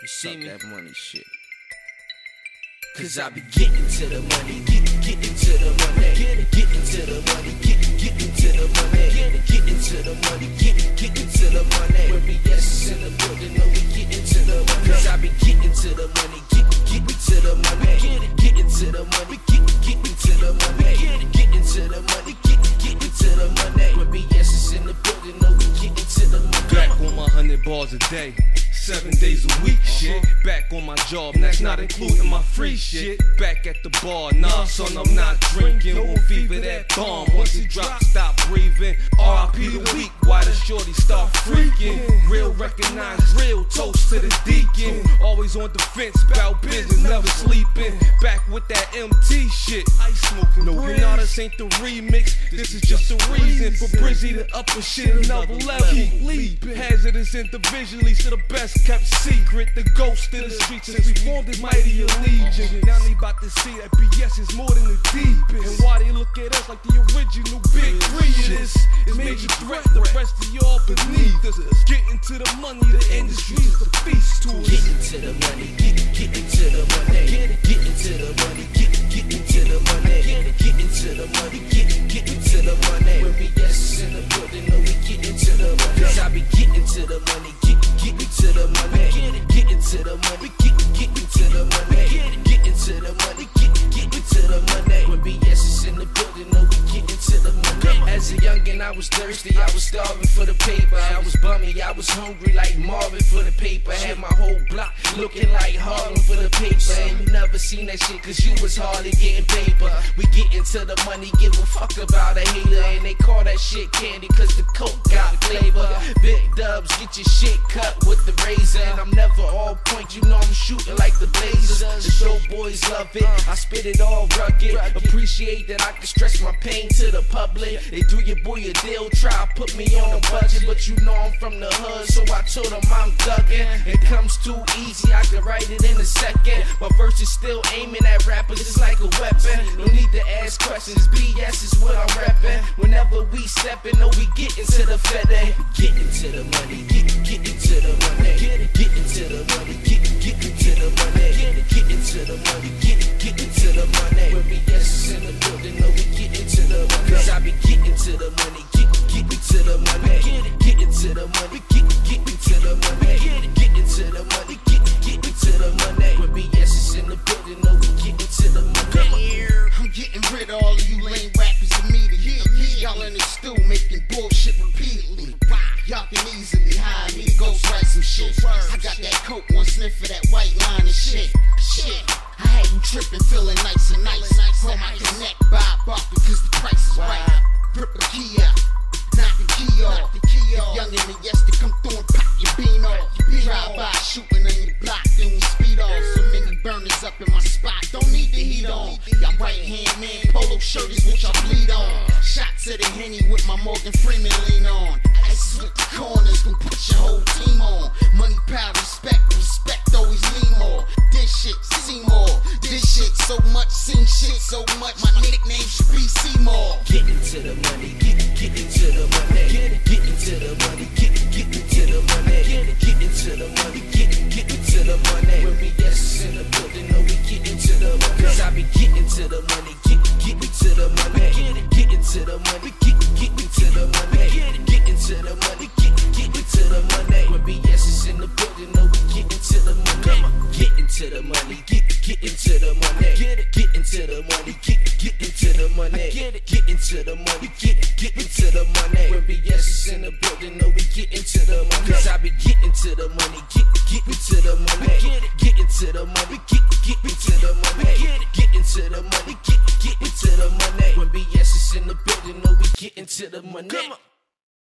You see Fuck me? that money shit. Cause I be getting to the money, get, getting to the money, get, getting to the money, get, getting to the money, get, getting to the money, get, getting to the money. When BS is in the building, know we getting to the money. Cause I be getting to the money, get, getting to the money, get, getting to the money, get, getting to the money, get, getting to the money, get, getting to the money. When BS is in the building, know we getting to the money. Back on my hundred bars a day, seven days a week, uh-huh. shit. Back on my job, and that's not including my free shit. Back at the bar, nah, son, I'm not drinking. Won't fever that bomb. Once it drops, stop breathing. RIP the week, shorty start freaking? Real recognize real, toast to the deacon. Always on defense, bout business, never sleeping. Back with that MT shit. Ice smoking. No, you know this ain't the remix. This is just a reason for Brizzy to up a shit another level. Keep leaping. Hazardous individually to the best kept secret. The ghost in the streets since we formed this mighty allegiance. Uh-huh. Now they about to see that BS is more than the deepest. And why they look at us like the original big three is major threat. The rest of y'all beneath us. Getting to the money, the industry's the feast to us. Getting to the money, get, getting to the money, get, getting to the money, get, getting to the money, get, getting to money. As a youngin', I was thirsty, I was starving for the paper. I was bummy, I was hungry like Marvin for the paper. Had my whole block looking like Harlem for the paper. And you never seen that shit cause you was hardly getting paper. We getting to the money, give a fuck about a hater. And they call that shit candy cause the coke got flavor. Big dubs, get your shit cut with the razor. And I'm never all point, you know I'm shooting like the Blazers. The show boys love it, I spit it all rugged. Appreciate that I can stress my pain to the public. They do your boy a deal, try put me on a budget. But you know I'm from the hood, so I told them I'm ducking. It comes too easy, I can write it in a second. My verse is still aiming at rappers, it's like a weapon. No need to ask questions, BS is what I'm repping. Whenever we steppin', know we gettin' to the fede. Getting to the money, get, getting to the I getting to the money, get, getting to the money, get, getting to the money, get, getting to the money, get, getting to the money, get, getting to the money. When BS is in the building, know we getting to the money. I'm getting rid of all of you lame rappers immediately. Y'all in the stew making bullshit repeatedly. Y'all can easily hire me to ghost write some shit. I got that coke, one sniff of that white line and. Shit. If youngin' and yes to come through and pop your bean off. Drive by shooting on your block, then we speed off. So many burners up in my spot, don't need the heat on. Y'all right hand man, polo shirt is what y'all bleed on. Shots of the henny with my Morgan Freeman lean on. So much. My nickname should be Seymour. Getting to the money, get, getting to the money, get, getting to the money, get, getting to the money, get, getting to the money, get, getting to the money. When BS is in the building, know we getting to the money. Cause I be getting to the money, get, getting to the money, get, getting to the money, get, getting to the money, get, getting to the money, get, getting to the money. When BS is in the building, know we getting to the money, getting to the money, get, getting to the money, get, getting to the money, get, getting to the money, get, getting to the money, get, getting to the money. When BS is in the building, know we getting to the money. Cause I be getting to the money, get, getting to the money, get, getting to the money, get, getting to the money, get, getting to the money, get, getting to the money. When BS is in the building, know we getting to the money.